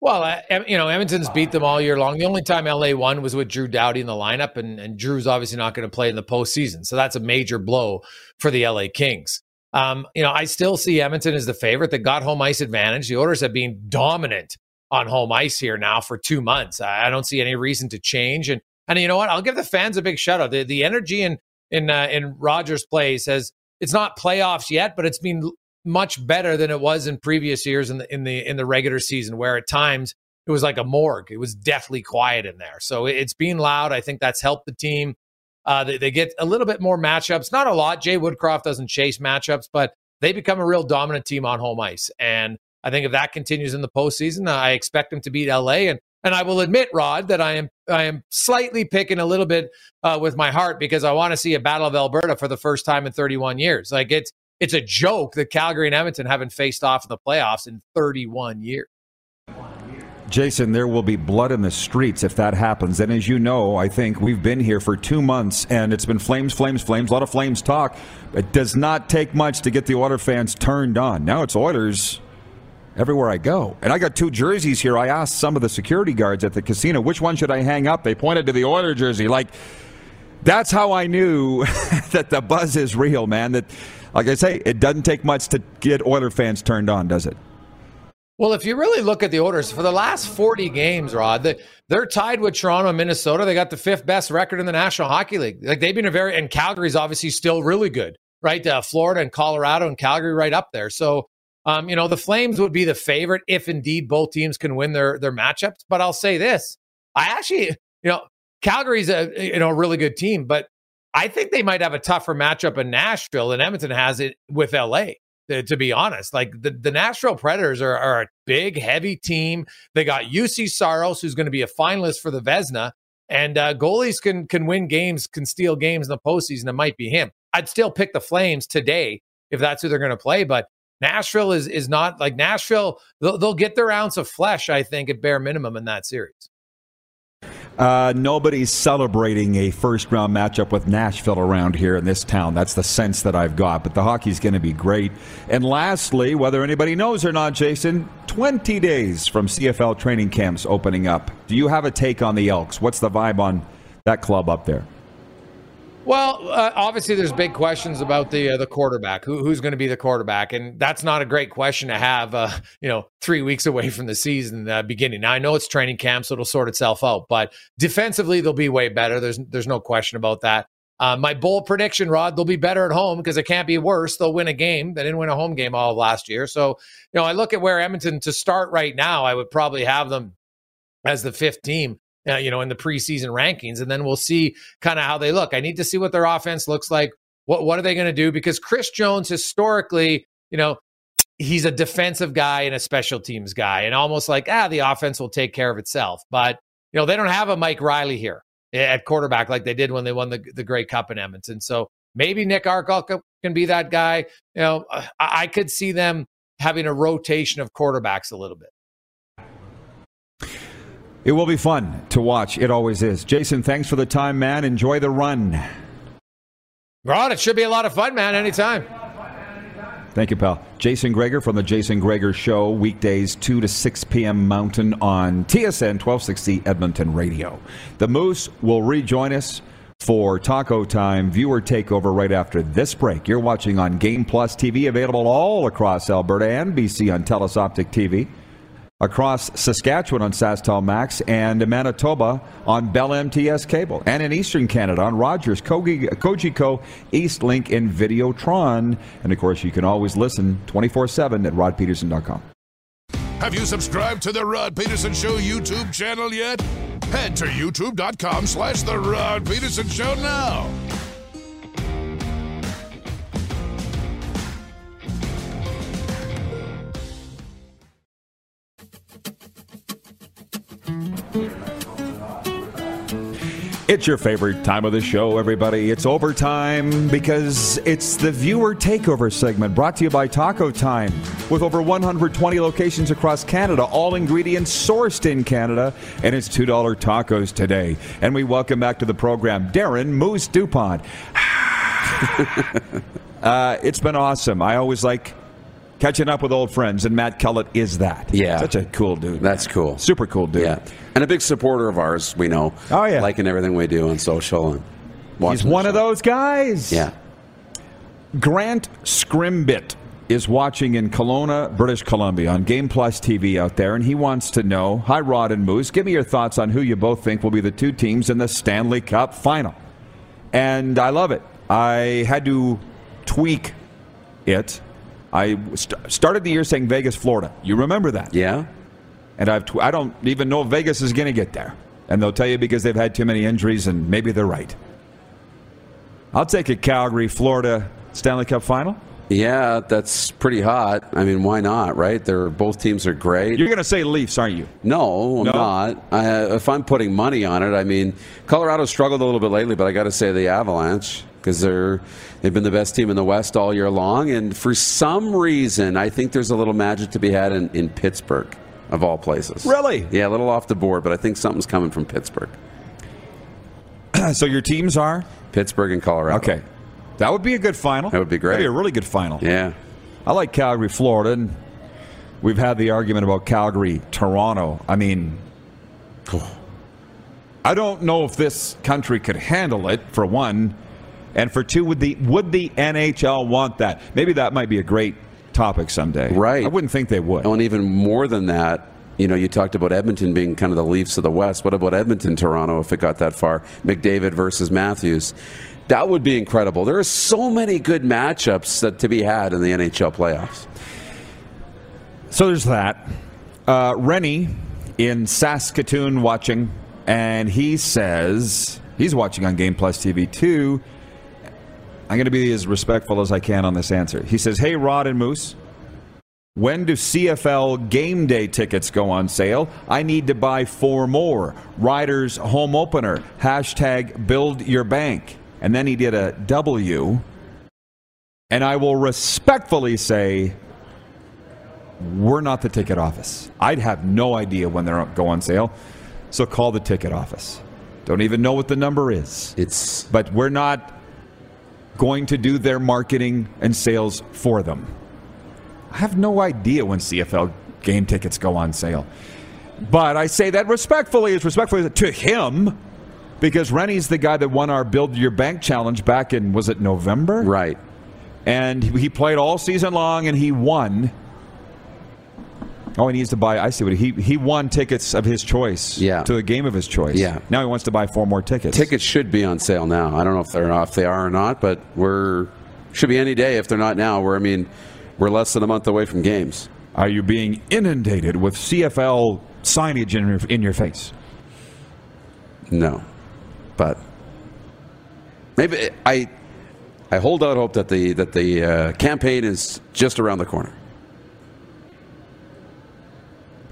Well, you know, Edmonton's beat them all year long. The only time LA won was with Drew Doughty in the lineup, and, and Drew's obviously not going to play in the postseason. So that's a major blow for the LA Kings. Um, you know, I still see Edmonton as the favorite. They got home ice advantage. The Oilers have been dominant on home ice here now for two months. I, I don't see any reason to change. And and you know what? I'll give the fans a big shout out. The, the energy in in uh, in Rogers Place has it's not playoffs yet, but it's been much better than it was in previous years in the in the in the regular season, where at times it was like a morgue. It was deathly quiet in there. So it's being loud. I think that's helped the team. Uh, they, they, get a little bit more matchups, not a lot. Jay Woodcroft doesn't chase matchups, but they become a real dominant team on home ice. And I think if that continues in the postseason, I expect them to beat LA. And and I will admit, Rod, that I am I am slightly picking a little bit uh, with my heart because I want to see a Battle of Alberta for the first time in 31 years. Like it's it's a joke that Calgary and Edmonton haven't faced off in the playoffs in 31 years. Jason, there will be blood in the streets if that happens. And as you know, I think we've been here for two months and it's been flames, flames, flames, a lot of flames talk. It does not take much to get the Oilers fans turned on. Now it's Oilers everywhere I go. And I got two jerseys here. I asked some of the security guards at the casino, which one should I hang up? They pointed to the Oilers jersey. Like, that's how I knew *laughs* that the buzz is real, man. That like I say, it doesn't take much to get Oiler fans turned on, does it? Well, if you really look at the Oilers for the last 40 games, Rod, they're tied with Toronto and Minnesota. They got the fifth best record in the National Hockey League. Like they've been a very, and Calgary's obviously still really good, right? Uh, Florida and Colorado and Calgary right up there. So, um, you know, the Flames would be the favorite if indeed both teams can win their their matchups. But I'll say this: I actually, you know, Calgary's a you know a really good team, but I think they might have a tougher matchup in Nashville than Edmonton has it with LA to be honest. Like the, the Nashville Predators are, are a big, heavy team. They got Juuse Saros, who's going to be a finalist for the Vezina, And uh, goalies can can win games, can steal games in the postseason. It might be him. I'd still pick the Flames today if that's who they're going to play. But Nashville is is not like Nashville. They'll, they'll get their ounce of flesh, I think, at bare minimum in that series. Uh, nobody's celebrating a first round matchup with Nashville around here in this town. That's the sense that I've got. But the hockey's going to be great. And lastly, whether anybody knows or not, Jason, 20 days from CFL training camps opening up. Do you have a take on the Elks? What's the vibe on that club up there? Well, uh, obviously, there's big questions about the uh, the quarterback. Who, who's going to be the quarterback? And that's not a great question to have. Uh, *laughs* you know, three weeks away from the season uh, beginning. Now, I know it's training camp, so it'll sort itself out. But defensively, they'll be way better. There's there's no question about that. Uh, my bold prediction, Rod, they'll be better at home because it can't be worse. They'll win a game. They didn't win a home game all of last year. So, you know, I look at where Edmonton to start right now. I would probably have them as the fifth team uh, you know, in the preseason rankings, and then we'll see kind of how they look. I need to see what their offense looks like. What what are they going to do? Because Chris Jones historically, you know, he's a defensive guy and a special teams guy, and almost like ah, the offense will take care of itself. But you know, they don't have a Mike Reilly here at quarterback like they did when they won the the Grey Cup in Edmonton. So maybe Nick Arbuckle can be that guy. You know, I, I could see them having a rotation of quarterbacks a little bit. It will be fun to watch. It always is. Jason, thanks for the time, man. Enjoy the run. Rod, it should be a lot of fun, man, anytime. Thank you, pal. Jason Gregor from the Jason Gregor Show, weekdays 2 to 6 p.m. Mountain on TSN 1260 Edmonton Radio. The Moose will rejoin us for Taco Time viewer takeover right after this break. You're watching on Game Plus TV, available all across Alberta and BC on Telus Optik TV across Saskatchewan on SaskTel Max and Manitoba on Bell MTS cable, and in Eastern Canada on Rogers, Cogeco, Eastlink, and Videotron. And of course, you can always listen 24 7 at rodpedersen.com. Have you subscribed to the Rod Pedersen Show YouTube channel yet? Head to youtube.com slash The Rod Pedersen Show now. It's your favorite time of the show, everybody. It's overtime because it's the viewer takeover segment brought to you by Taco Time. With over 120 locations across Canada, all ingredients sourced in Canada, and it's $2 tacos today. And we welcome back to the program Darren Moose DuPont. *laughs* uh, it's been awesome. I always like catching up with old friends, and Matt Kellett is that. Yeah. Such a cool dude. That's cool. Super cool dude. Yeah. And a big supporter of ours, we know. Oh, yeah. Liking everything we do on social. and He's one of those guys. Yeah. Grant Scrimbit is watching in Kelowna, British Columbia on Game Plus TV out there, and he wants to know Hi, Rod and Moose. Give me your thoughts on who you both think will be the two teams in the Stanley Cup final. And I love it. I had to tweak it I st- started the year saying Vegas, Florida. You remember that? Yeah. And I've tw- I don't even know if Vegas is going to get there. And they'll tell you because they've had too many injuries, and maybe they're right. I'll take a Calgary, Florida Stanley Cup final. Yeah, that's pretty hot. I mean, why not, right? They're both teams are great. You're going to say Leafs, aren't you? No, I'm no? not. I, if I'm putting money on it, I mean, Colorado struggled a little bit lately, but I got to say the Avalanche because they're they've been the best team in the West all year long, and for some reason, I think there's a little magic to be had in, in Pittsburgh, of all places. Really? Yeah, a little off the board, but I think something's coming from Pittsburgh. *clears throat* so your teams are Pittsburgh and Colorado. Okay. That would be a good final. That would be great. That'd be a really good final. Yeah. I like Calgary, Florida, and we've had the argument about Calgary, Toronto. I mean, *sighs* I don't know if this country could handle it, for one. And for two, would the would the NHL want that? Maybe that might be a great topic someday. Right. I wouldn't think they would. Oh, and even more than that, you know, you talked about Edmonton being kind of the Leafs of the West. What about Edmonton, Toronto, if it got that far? McDavid versus Matthews. That would be incredible. There are so many good matchups that to be had in the NHL playoffs. So there's that. Uh, Rennie in Saskatoon watching, and he says he's watching on Game Plus TV too. I'm going to be as respectful as I can on this answer. He says, Hey, Rod and Moose, when do CFL game day tickets go on sale? I need to buy four more. Riders home opener. Hashtag build your bank. And then he did a W. And I will respectfully say, we're not the ticket office. I'd have no idea when they're go on sale. So call the ticket office. Don't even know what the number is. It's but we're not going to do their marketing and sales for them. I have no idea when CFL game tickets go on sale. But I say that respectfully, as respectfully to him, because Rennie's the guy that won our Build Your Bank challenge back in, was it November? right. And he played all season long and he won. Oh, he needs to buy. I see what he he won tickets of his choice. Yeah. To a game of his choice. Yeah. Now he wants to buy four more tickets. Tickets should be on sale now. I don't know if they're if they are or not, but we're should be any day if they're not now. We're I mean, we're less than a month away from games. Are you being inundated with CFL signage in your, in your face? No, but maybe I I hold out hope that the that the uh, campaign is just around the corner.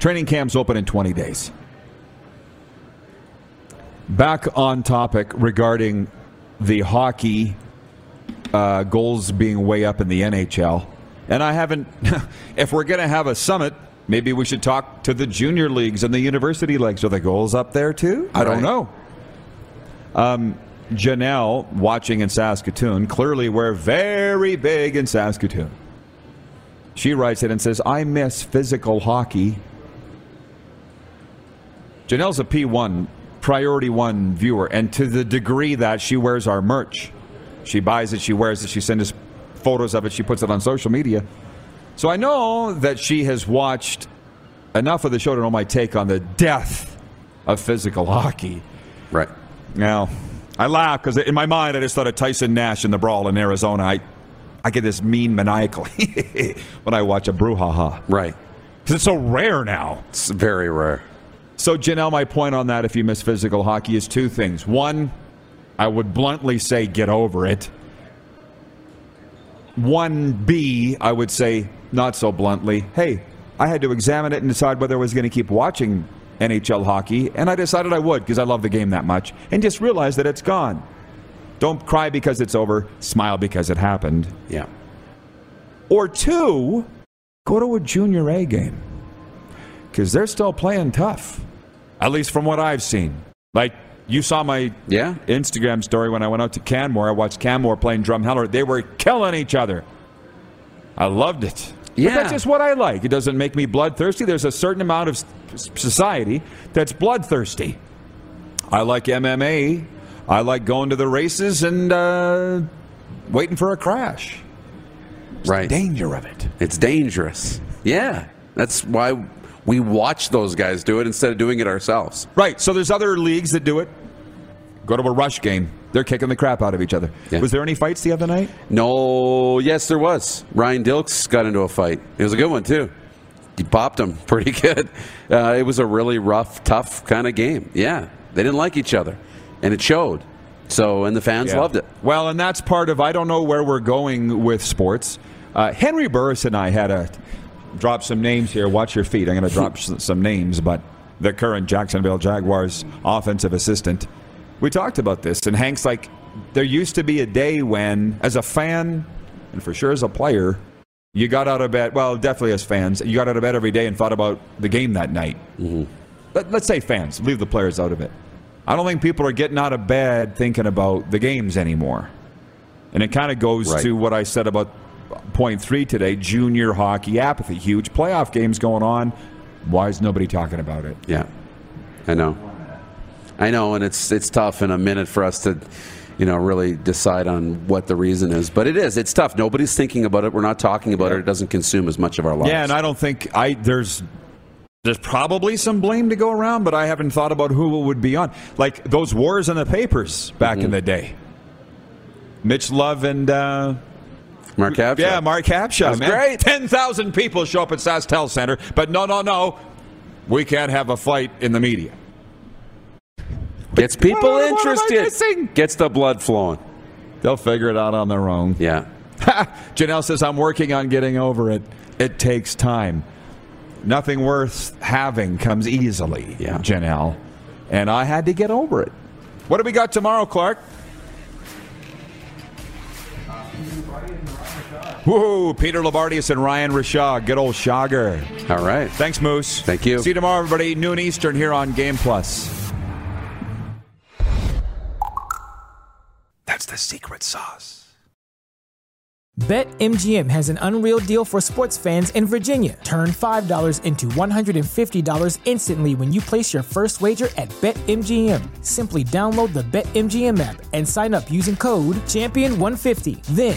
Training camps open in 20 days. Back on topic regarding the hockey uh, goals being way up in the NHL. And I haven't, *laughs* if we're going to have a summit, maybe we should talk to the junior leagues and the university leagues. Are the goals up there too? I don't Right. know. Um, Janelle, watching in Saskatoon, clearly we're very big in Saskatoon. She writes it and says, I miss physical hockey. Janelle's a P1, priority one viewer, and to the degree that she wears our merch, she buys it, she wears it, she sends us photos of it, she puts it on social media. So I know that she has watched enough of the show to know my take on the death of physical hockey. Right. Now, I laugh because in my mind I just thought of Tyson Nash in the brawl in Arizona. I, I get this mean maniacally *laughs* when I watch a brouhaha. Right. Because it's so rare now. It's very rare. So, Janelle, my point on that, if you miss physical hockey, is two things. One, I would bluntly say get over it. One B, I would say not so bluntly. Hey, I had to examine it and decide whether I was going to keep watching NHL hockey, and I decided I would because I love the game that much, and just realize that it's gone. Don't cry because it's over. Smile because it happened. Yeah. Or two, go to a junior A game because they're still playing tough, at least from what I've seen. Like you saw my Yeah. Instagram story when I went out to Canmore. I watched Canmore playing Drumheller. They were killing each other. I loved it. But Yeah. that's just what I like. It doesn't make me bloodthirsty. There's a certain amount of society that's bloodthirsty. I like MMA. I like going to the races and uh, waiting for a crash. Right. Danger of it. It's dangerous. Yeah. That's why we watch those guys do it instead of doing it ourselves. Right. So there's other leagues that do it. Go to a rush game. They're kicking the crap out of each other. Yeah. Was there any fights the other night? No, yes, there was. Ryan Dilks got into a fight. It was a good one, too. He popped him *laughs* pretty good. Uh, it was a really rough, tough kind of game. Yeah. They didn't like each other, and it showed. So, and the fans Yeah. loved it. Well, and that's part of I don't know where we're going with sports. Uh, Henry Burris and I had a drop some names here. Watch your feet. I'm going to drop some names, but the current Jacksonville Jaguars offensive assistant. We talked about this, and Hank's like, there used to be a day when, as a fan, and for sure as a player, you got out of bed. Well, definitely as fans, you got out of bed every day and thought about the game that night. Mm-hmm. Let, let's say fans, leave the players out of it. I don't think people are getting out of bed thinking about the games anymore. And it kind of goes Right. to what I said about point three today junior hockey apathy. Huge playoff games going on. Why is nobody talking about it? Yeah, I know. I know, and it's it's tough in a minute for us to you know, really decide on what the reason is. But it is. It's tough. Nobody's thinking about it. We're not talking about it. It doesn't consume as much of our lives. Yeah, and I don't think I there's there's probably some blame to go around, but I haven't thought about who it would be on. Like those wars in the papers back Mm-hmm. in the day. Mitch Love and uh, Mark Capshaw. yeah, Mark Capshaw. That's man. great. Ten thousand people show up at SaskTel Center, but no, no, no, we can't have a fight in the media. Gets people What- what am I interested. Gets the blood flowing. They'll figure it out on their own. Yeah. *laughs* Janelle says, I'm working on getting over it. It takes time. Nothing worth having comes easily, Yeah. Janelle. And I had to get over it. What do we got tomorrow, Clark? Woo! Peter Labardius and Ryan Rashad. Good old Shogger. All right. Thanks, Moose. Thank you. See you tomorrow, everybody. Noon Eastern here on Game Plus. That's the secret sauce. BetMGM has an unreal deal for sports fans in Virginia. Turn $5 into $150 instantly when you place your first wager at BetMGM. Simply download the BetMGM app and sign up using code Champion150. Then,